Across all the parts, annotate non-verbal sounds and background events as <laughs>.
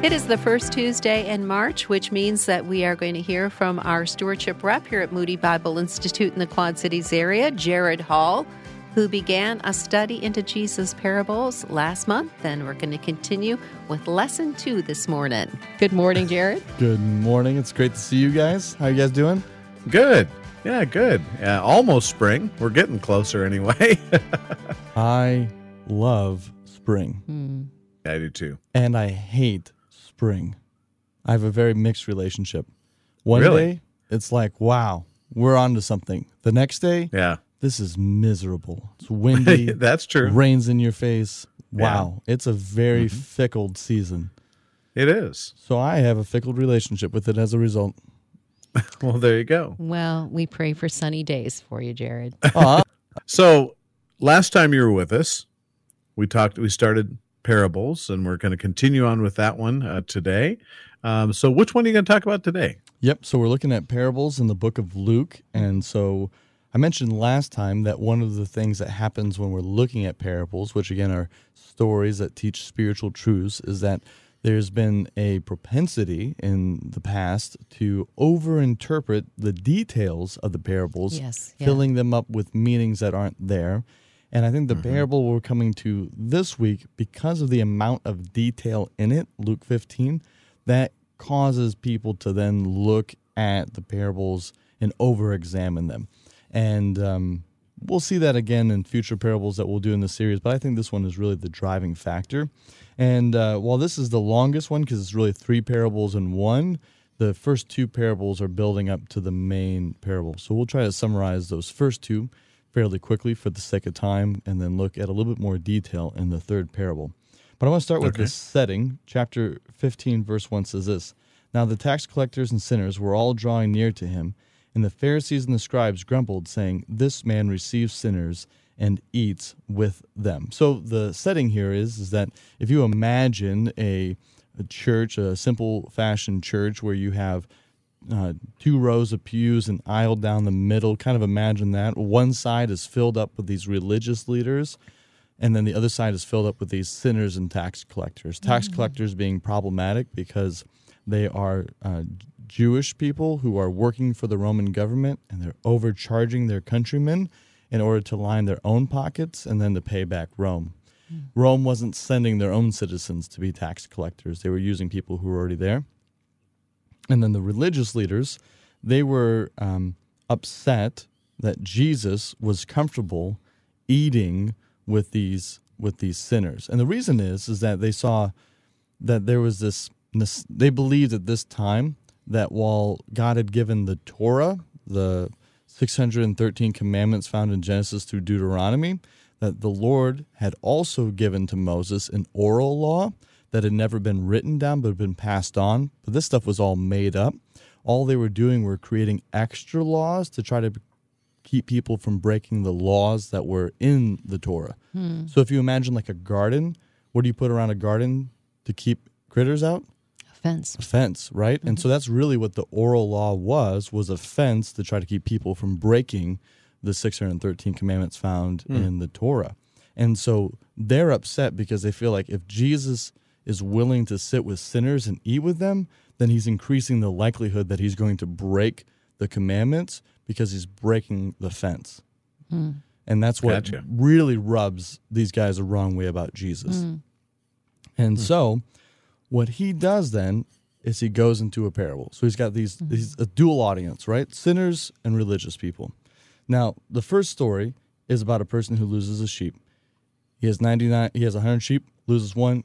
It is the first Tuesday in March, which means that we are going to hear from our stewardship rep here at Moody Bible Institute in the Quad Cities area, Jared Hall, who began a study into Jesus' parables last month. And we're going to continue with lesson two this morning. Good morning, Jared. Good morning. It's great to see you guys. How you guys doing? Good. Yeah, good. Yeah, almost spring. We're getting closer anyway. <laughs> I love spring. Hmm. I do too. And I hate spring. I have a very mixed relationship. One Really? day, it's like, wow, we're on to something. The next day, Yeah, this is miserable. It's windy, <laughs> that's true. rains in your face. Wow. It's a very mm-hmm. fickle season. It is. So I have a fickle relationship with it as a result. <laughs> Well, there you go. Well, we pray for sunny days for you, Jared. Aw. <laughs> Uh-huh. So, last time you were with us, we talked. We started parables, and we're going to continue on with that one uh, today. Um, so, which one are you going to talk about today? Yep. So we're looking at parables in the book of Luke. And so I mentioned last time that one of the things that happens when we're looking at parables, which again are stories that teach spiritual truths, is that there's been a propensity in the past to overinterpret the details of the parables, Yes, yeah. filling them up with meanings that aren't there. And I think the parable we're coming to this week, because of the amount of detail in it, Luke 15, that causes people to then look at the parables and over examine them. And um, we'll see that again in future parables that we'll do in the series, but I think this one is really the driving factor. And uh, while this is the longest one, because it's really three parables in one, the first two parables are building up to the main parable. So we'll try to summarize those first two fairly quickly for the sake of time, and then look at a little bit more detail in the third parable. But I want to start with Okay. the setting. Chapter 15, verse 1 says this Now the tax collectors and sinners were all drawing near to him, and the Pharisees and the scribes grumbled, saying, This man receives sinners and eats with them. So the setting here is, is that if you imagine a, a church, a simple fashion church where you have uh, two rows of pews, an aisle down the middle. Kind of imagine that. One side is filled up with these religious leaders, and then the other side is filled up with these sinners and tax collectors. Tax collectors being problematic because they are uh, Jewish people who are working for the Roman government and they're overcharging their countrymen in order to line their own pockets and then to pay back Rome. Rome wasn't sending their own citizens to be tax collectors, they were using people who were already there. And then the religious leaders, they were um, upset that Jesus was comfortable eating with these with these sinners. And the reason is is that they saw that there was this they believed at this time that while God had given the Torah, the 613 commandments found in Genesis through Deuteronomy, that the Lord had also given to Moses an oral law that had never been written down but had been passed on. But this stuff was all made up. All they were doing were creating extra laws to try to keep people from breaking the laws that were in the Torah. Hmm. So if you imagine like a garden, what do you put around a garden to keep critters out? Fence. A fence, right? And mm-hmm. so that's really what the oral law was was a fence to try to keep people from breaking the 613 commandments found hmm. in the Torah. And so they're upset because they feel like if Jesus is willing to sit with sinners and eat with them, then he's increasing the likelihood that he's going to break the commandments because he's breaking the fence. Hmm. And that's what Gotcha. really rubs these guys the wrong way about Jesus. Hmm. And hmm. so what he does then is he goes into a parable. So he's got these, these a dual audience, right? Sinners and religious people. Now, the first story is about a person who loses a sheep. He has 99 he has 100 sheep, loses one,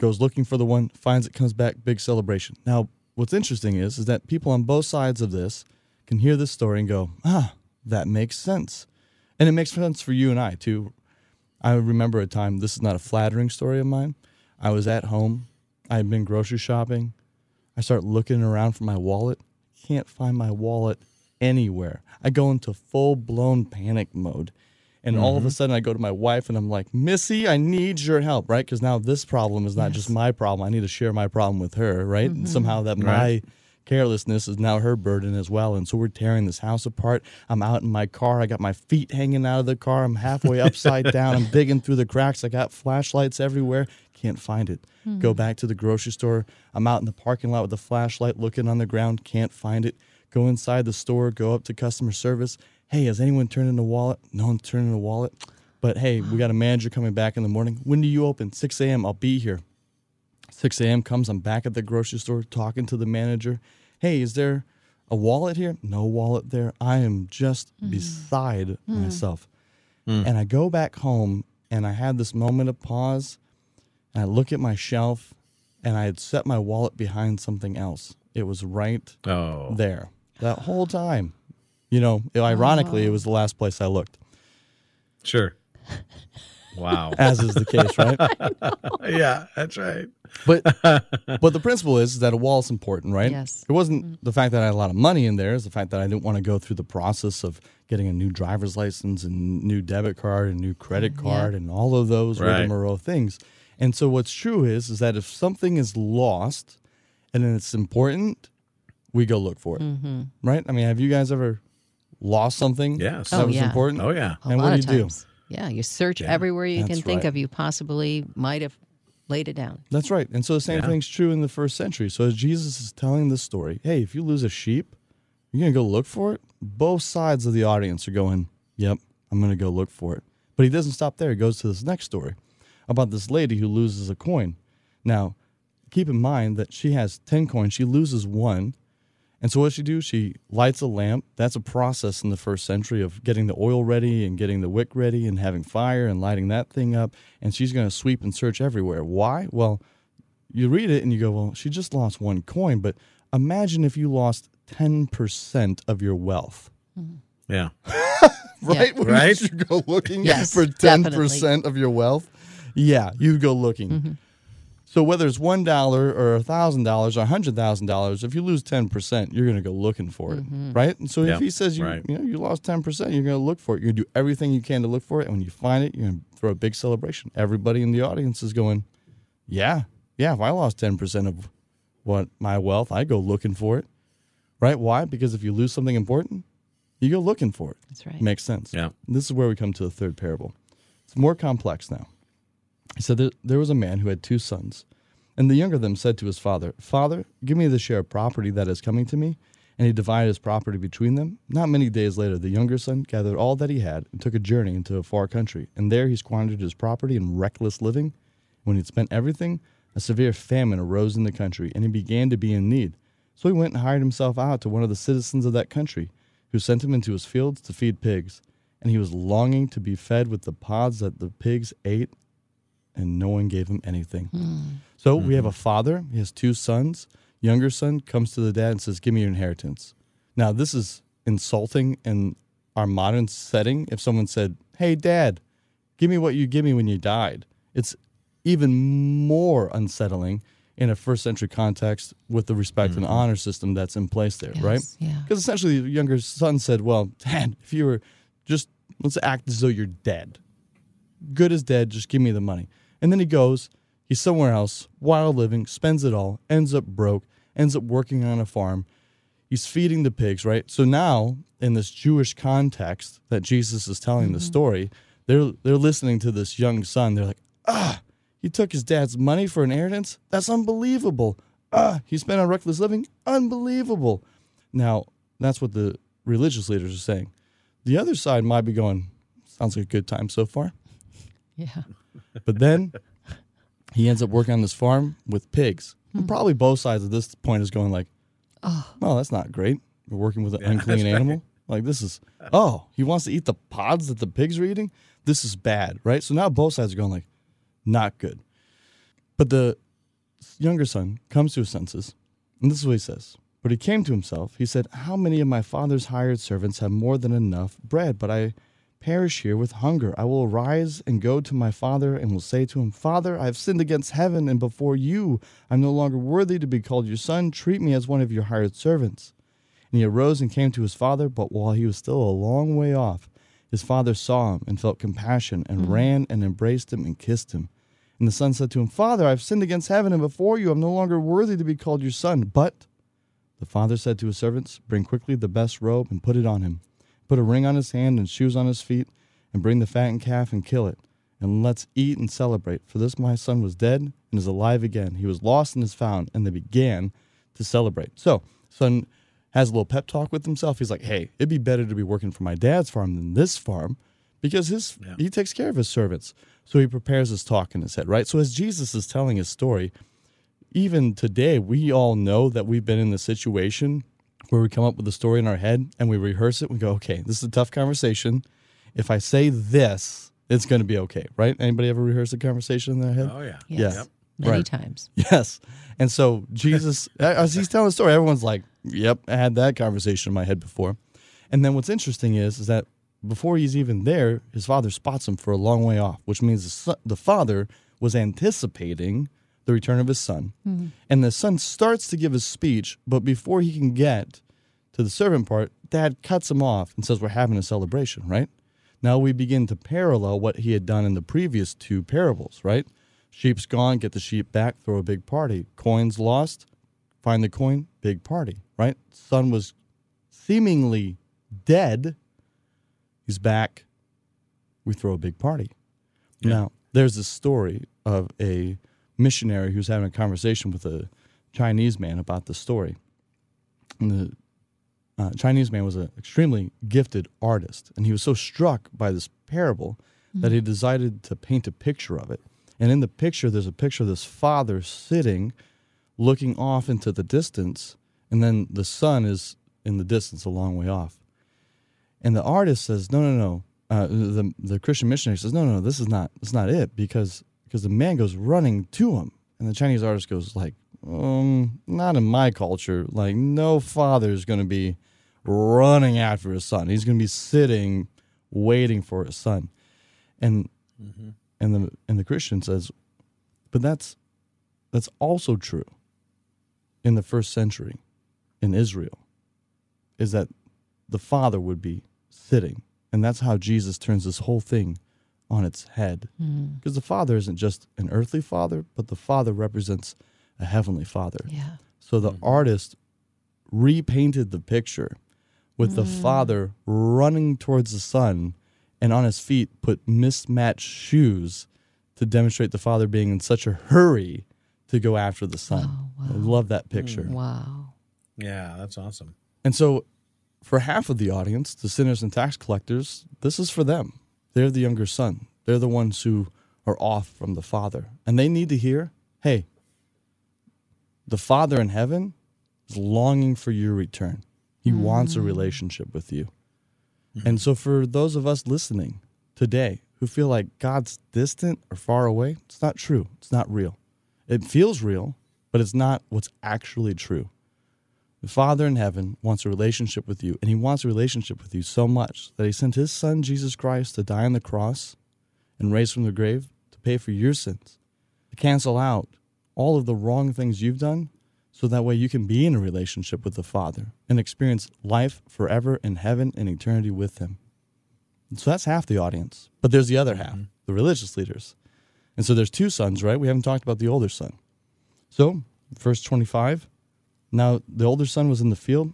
goes looking for the one, finds it, comes back, big celebration. Now, what's interesting is is that people on both sides of this can hear this story and go, "Ah, that makes sense." And it makes sense for you and I too. I remember a time, this is not a flattering story of mine. I was at home. I had been grocery shopping. I start looking around for my wallet. Can't find my wallet anywhere. I go into full blown panic mode. And all of a mm-hmm. sudden, I go to my wife and I'm like, Missy, I need your help, right? Because now this problem is not just my problem. I need to share my problem with her, right? And somehow mm-hmm. that my carelessness is now her burden as well. And so we're tearing this house apart. I'm out in my car. I got my feet hanging out of the car. I'm halfway upside <laughs> down. I'm digging through the cracks. I got flashlights everywhere. Can't find it. Go hmm. back to the grocery store. I'm out in the parking lot with a flashlight looking on the ground. Can't find it. Go inside the store. Go up to customer service. Hey, has anyone turned in a wallet? No one's turned in a wallet. But hey, we got a manager coming back in the morning. When do you open? 6 a.m. I'll be here. 6 a.m. comes, I'm back at the grocery store talking to the manager. Hey, is there a wallet here? No wallet there. I am just mm. beside mm. myself. Mm. And I go back home and I had this moment of pause and I look at my shelf and I had set my wallet behind something else. It was right Oh, there that whole time. You know, ironically, it was the last place I looked, sure. Wow. <laughs> as is the case, right? <laughs> yeah, that's right. But <laughs> but the principle is that a wall is important, right? Yes. It wasn't the fact that I had a lot of money in there, is the fact that I didn't want to go through the process of getting a new driver's license and new debit card and new credit card and all of those Right. rigmarole things. And so what's true is is that if something is lost and then it's important, we go look for it. Mm-hmm. Right? I mean, have you guys ever lost something Yes. that Oh, was yeah. important? Oh, yeah. A And lot what do of you do? times. Yeah, you search Yeah, everywhere you can think right. of. You possibly might have laid it down. That's right. And so the same Yeah. thing's true in the first century. So as Jesus is telling this story, hey, if you lose a sheep, you're going to go look for it. Both sides of the audience are going, yep, I'm going to go look for it. But he doesn't stop there. He goes to this next story about this lady who loses a coin. Now, keep in mind that she has 10 coins. She loses one. And so what she do? She lights a lamp. That's a process in the first century of getting the oil ready and getting the wick ready and having fire and lighting that thing up. And she's going to sweep and search everywhere. Why? Well, you read it and you go, well, she just lost one coin. But imagine if you lost 10% of your wealth. <laughs> Yeah. Right? Wouldn't Right? you go looking Yes, for 10% definitely. of your wealth? Yeah, you go looking. Mm-hmm. So whether it's one dollar or a thousand dollars or a hundred thousand dollars, if you lose ten percent, you're gonna go looking for it, Mm-hmm. right? And so Yeah, if he says you, right. you know you lost ten percent, you're gonna look for it. You're gonna do everything you can to look for it, and when you find it, you're gonna throw a big celebration. Everybody in the audience is going, "Yeah, yeah." If I lost ten percent of what my wealth, I go looking for it, right? Why? Because if you lose something important, you go looking for it. That's right. Makes sense. Yeah. This is where we come to the third parable. It's more complex now. He said that there was a man who had two sons, and the younger of them said to his father, Father, give me the share of property that is coming to me. And he divided his property between them. Not many days later, the younger son gathered all that he had and took a journey into a far country. And there he squandered his property in reckless living. When he'd spent everything, a severe famine arose in the country, and he began to be in need. So he went and hired himself out to one of the citizens of that country, who sent him into his fields to feed pigs. And he was longing to be fed with the pods that the pigs ate, and no one gave him anything. Hmm. So we mm-hmm. have a father, he has two sons. Younger son comes to the dad and says, Give me your inheritance. Now, this is insulting in our modern setting. If someone said, Hey, dad, give me what you give me when you died, it's even more unsettling in a first century context with the respect and mm-hmm. honor system that's in place there, right? Yes, yeah. Because essentially, the younger son said, Well, dad, if you were just, let's act as though you're dead good as dead, just give me the money. And then he goes, he's somewhere else, wild living, spends it all, ends up broke, ends up working on a farm. He's feeding the pigs, right? So now, in this Jewish context that Jesus is telling the story, they're they're listening to this young son. They're like, ah, he took his dad's money for an inheritance? That's unbelievable. Ah, he spent on reckless living? Unbelievable. Now, that's what the religious leaders are saying. The other side might be going, sounds like a good time so far. Yeah. But then he ends up working on this farm with pigs. Hmm. And probably both sides at this point is going like, oh, well, that's not great. We're working with an <laughs> unclean animal. Like this is, oh, he wants to eat the pods that the pigs are eating. This is bad, right? So now both sides are going like, not good. But the younger son comes to his senses, and this is what he says. But he came to himself. He said, How many of my father's hired servants have more than enough bread, but I perish here with hunger? I will arise and go to my father and will say to him, Father, I have sinned against heaven and before you. I'm no longer worthy to be called your son. Treat me as one of your hired servants. And he arose and came to his father, but while he was still a long way off, his father saw him and felt compassion and mm-hmm. ran and embraced him and kissed him. And the son said to him, Father, I've sinned against heaven and before you. I'm no longer worthy to be called your son. But The father said to his servants, Bring quickly the best robe and put it on him. Put a ring on his hand and shoes on his feet, and bring the fattened calf and kill it. And let's eat and celebrate. For this my son was dead and is alive again. He was lost and is found. And they began to celebrate. So, son has a little pep talk with himself. He's like, Hey, it'd be better to be working for my dad's farm than this farm because his Yeah. he takes care of his servants. So he prepares his talk in his head, right? So as Jesus is telling his story, even today, we all know that we've been in the situation where we come up with a story in our head and we rehearse it. We go, okay, this is a tough conversation. If I say this, it's going to be okay, right? Anybody ever rehearse a conversation in their head? Oh yeah. Yes. Yep. Many Right. times. Yes. And so Jesus, <laughs> as he's telling the story, everyone's like, "Yep, I had that conversation in my head before." And then what's interesting is, is that before he's even there, his father spots him for a long way off, which means the, son, the father was anticipating the return of his son. Mm-hmm. And the son starts to give his speech, but before he can get to the servant part, dad cuts him off and says, We're having a celebration, right? Now we begin to parallel what he had done in the previous two parables, right? Sheep's gone, get the sheep back, throw a big party. Coins lost, find the coin, big party, right? Son was seemingly dead. He's back. We throw a big party. Now, there's a story of a missionary who's having a conversation with a Chinese man about the story. And the uh, Chinese man was an extremely gifted artist, and he was so struck by this parable that he decided to paint a picture of it. And in the picture, there's a picture of this father sitting, looking off into the distance, and then the son is in the distance, a long way off. And the artist says, "No, no, no." Uh, the the Christian missionary says, "No, no, no. This is not. This is not it." Because because the man goes running to him, and the Chinese artist goes like, "Um, not in my culture. Like, no father is going to be running after his son. He's going to be sitting, waiting for his son." And and the and the Christian says, "But that's that's also true in the first century in Israel." Is that the father would be sitting. And that's how Jesus turns this whole thing on its head. Hmm. Because the father isn't just an earthly father, but the father represents a heavenly father. Yeah. So the hmm. artist repainted the picture with the hmm. father running towards the son and on his feet put mismatched shoes to demonstrate the father being in such a hurry to go after the son. Oh, I love that picture. Wow. Yeah, that's awesome. And so, for half of the audience, the sinners and tax collectors, this is for them. They're the younger son. They're the ones who are off from the Father. And they need to hear hey, the Father in heaven is longing for your return. He mm. wants a relationship with you. Mm-hmm. And so, for those of us listening today who feel like God's distant or far away, it's not true. It's not real. It feels real, but it's not what's actually true. The Father in heaven wants a relationship with you, and He wants a relationship with you so much that He sent His Son, Jesus Christ, to die on the cross and raise from the grave to pay for your sins, to cancel out all of the wrong things you've done, so that way you can be in a relationship with the Father and experience life forever in heaven and eternity with Him. And so that's half the audience. But there's the other half, mm-hmm. the religious leaders. And so there's two sons, right? We haven't talked about the older son. So, verse 25. Now the older son was in the field,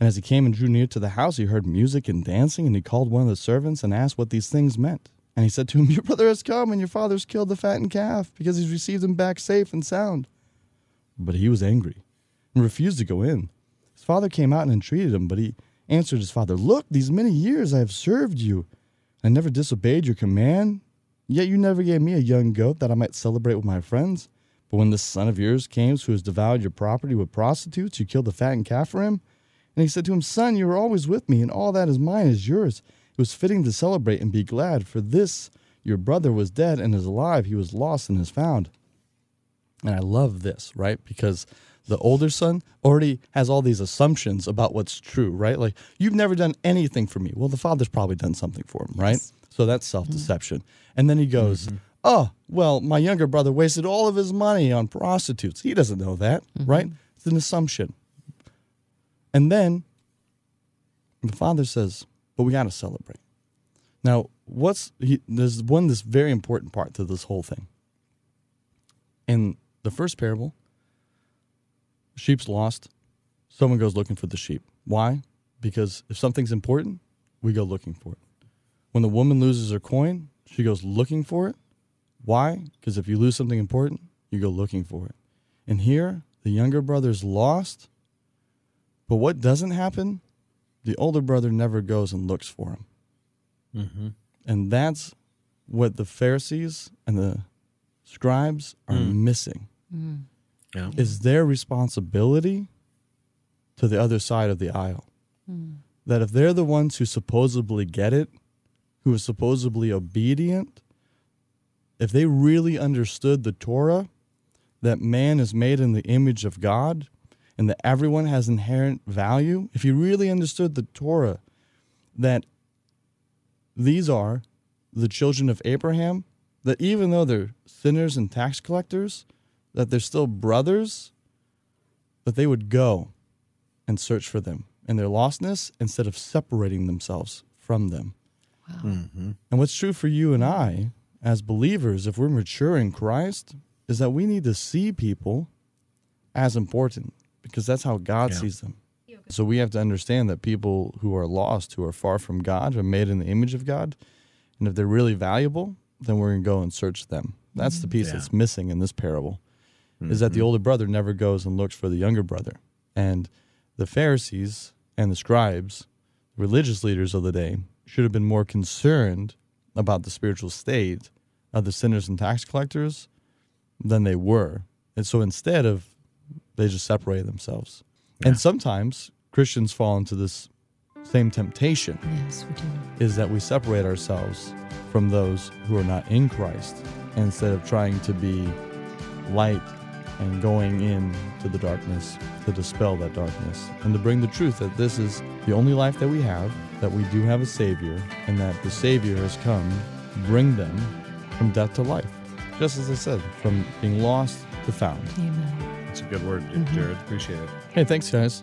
and as he came and drew near to the house, he heard music and dancing, and he called one of the servants and asked what these things meant. And he said to him, Your brother has come, and your father's killed the fattened calf, because he's received him back safe and sound. But he was angry and refused to go in. His father came out and entreated him, but he answered his father, Look, these many years I have served you. I never disobeyed your command, yet you never gave me a young goat that I might celebrate with my friends. But when this son of yours came who has devoured your property with prostitutes, you killed the fattened calf for him? And he said to him, Son, you are always with me, and all that is mine is yours. It was fitting to celebrate and be glad, for this your brother was dead and is alive. He was lost and is found. And I love this, right? Because the older son already has all these assumptions about what's true, right? Like, you've never done anything for me. Well, the father's probably done something for him, right? So that's self deception. Mm-hmm. And then he goes, mm-hmm. Oh, well, my younger brother wasted all of his money on prostitutes. He doesn't know that, mm-hmm. right? It's an assumption. And then the father says, But we got to celebrate. Now, what's he, there's one this very important part to this whole thing. In the first parable, sheep's lost, someone goes looking for the sheep. Why? Because if something's important, we go looking for it. When the woman loses her coin, she goes looking for it. Why? Because if you lose something important, you go looking for it. And here, the younger brother's lost. But what doesn't happen? The older brother never goes and looks for him. Mm-hmm. And that's what the Pharisees and the scribes are Mm. missing Yeah. is their responsibility to the other side of the aisle. That if they're the ones who supposedly get it, who are supposedly obedient, if they really understood the Torah, that man is made in the image of God and that everyone has inherent value, if you really understood the Torah, that these are the children of Abraham, that even though they're sinners and tax collectors, that they're still brothers, that they would go and search for them in their lostness instead of separating themselves from them. Mm-hmm. And what's true for you and I as believers, if we're mature in Christ, is that we need to see people as important because that's how God Yeah. sees them. So we have to understand that people who are lost, who are far from God, are made in the image of God. And if they're really valuable, then we're going to go and search them. That's the mm-hmm. piece Yeah. that's missing in this parable. Is that the mm-hmm. older brother never goes and looks for the younger brother. And the Pharisees and the scribes, religious leaders of the day, should have been more concerned about the spiritual state of the sinners and tax collectors than they were. And so instead of, they just separated themselves. And sometimes Christians fall into this same temptation Yes, we do. is that we separate ourselves from those who are not in Christ instead of trying to be light and going in to the darkness to dispel that darkness and to bring the truth that this is the only life that we have, that we do have a Savior, and that the Savior has come to bring them from death to life. Just as I said, from being lost to found. Amen. That's a good word. Jared. Mm-hmm. Appreciate it. Hey, thanks, guys.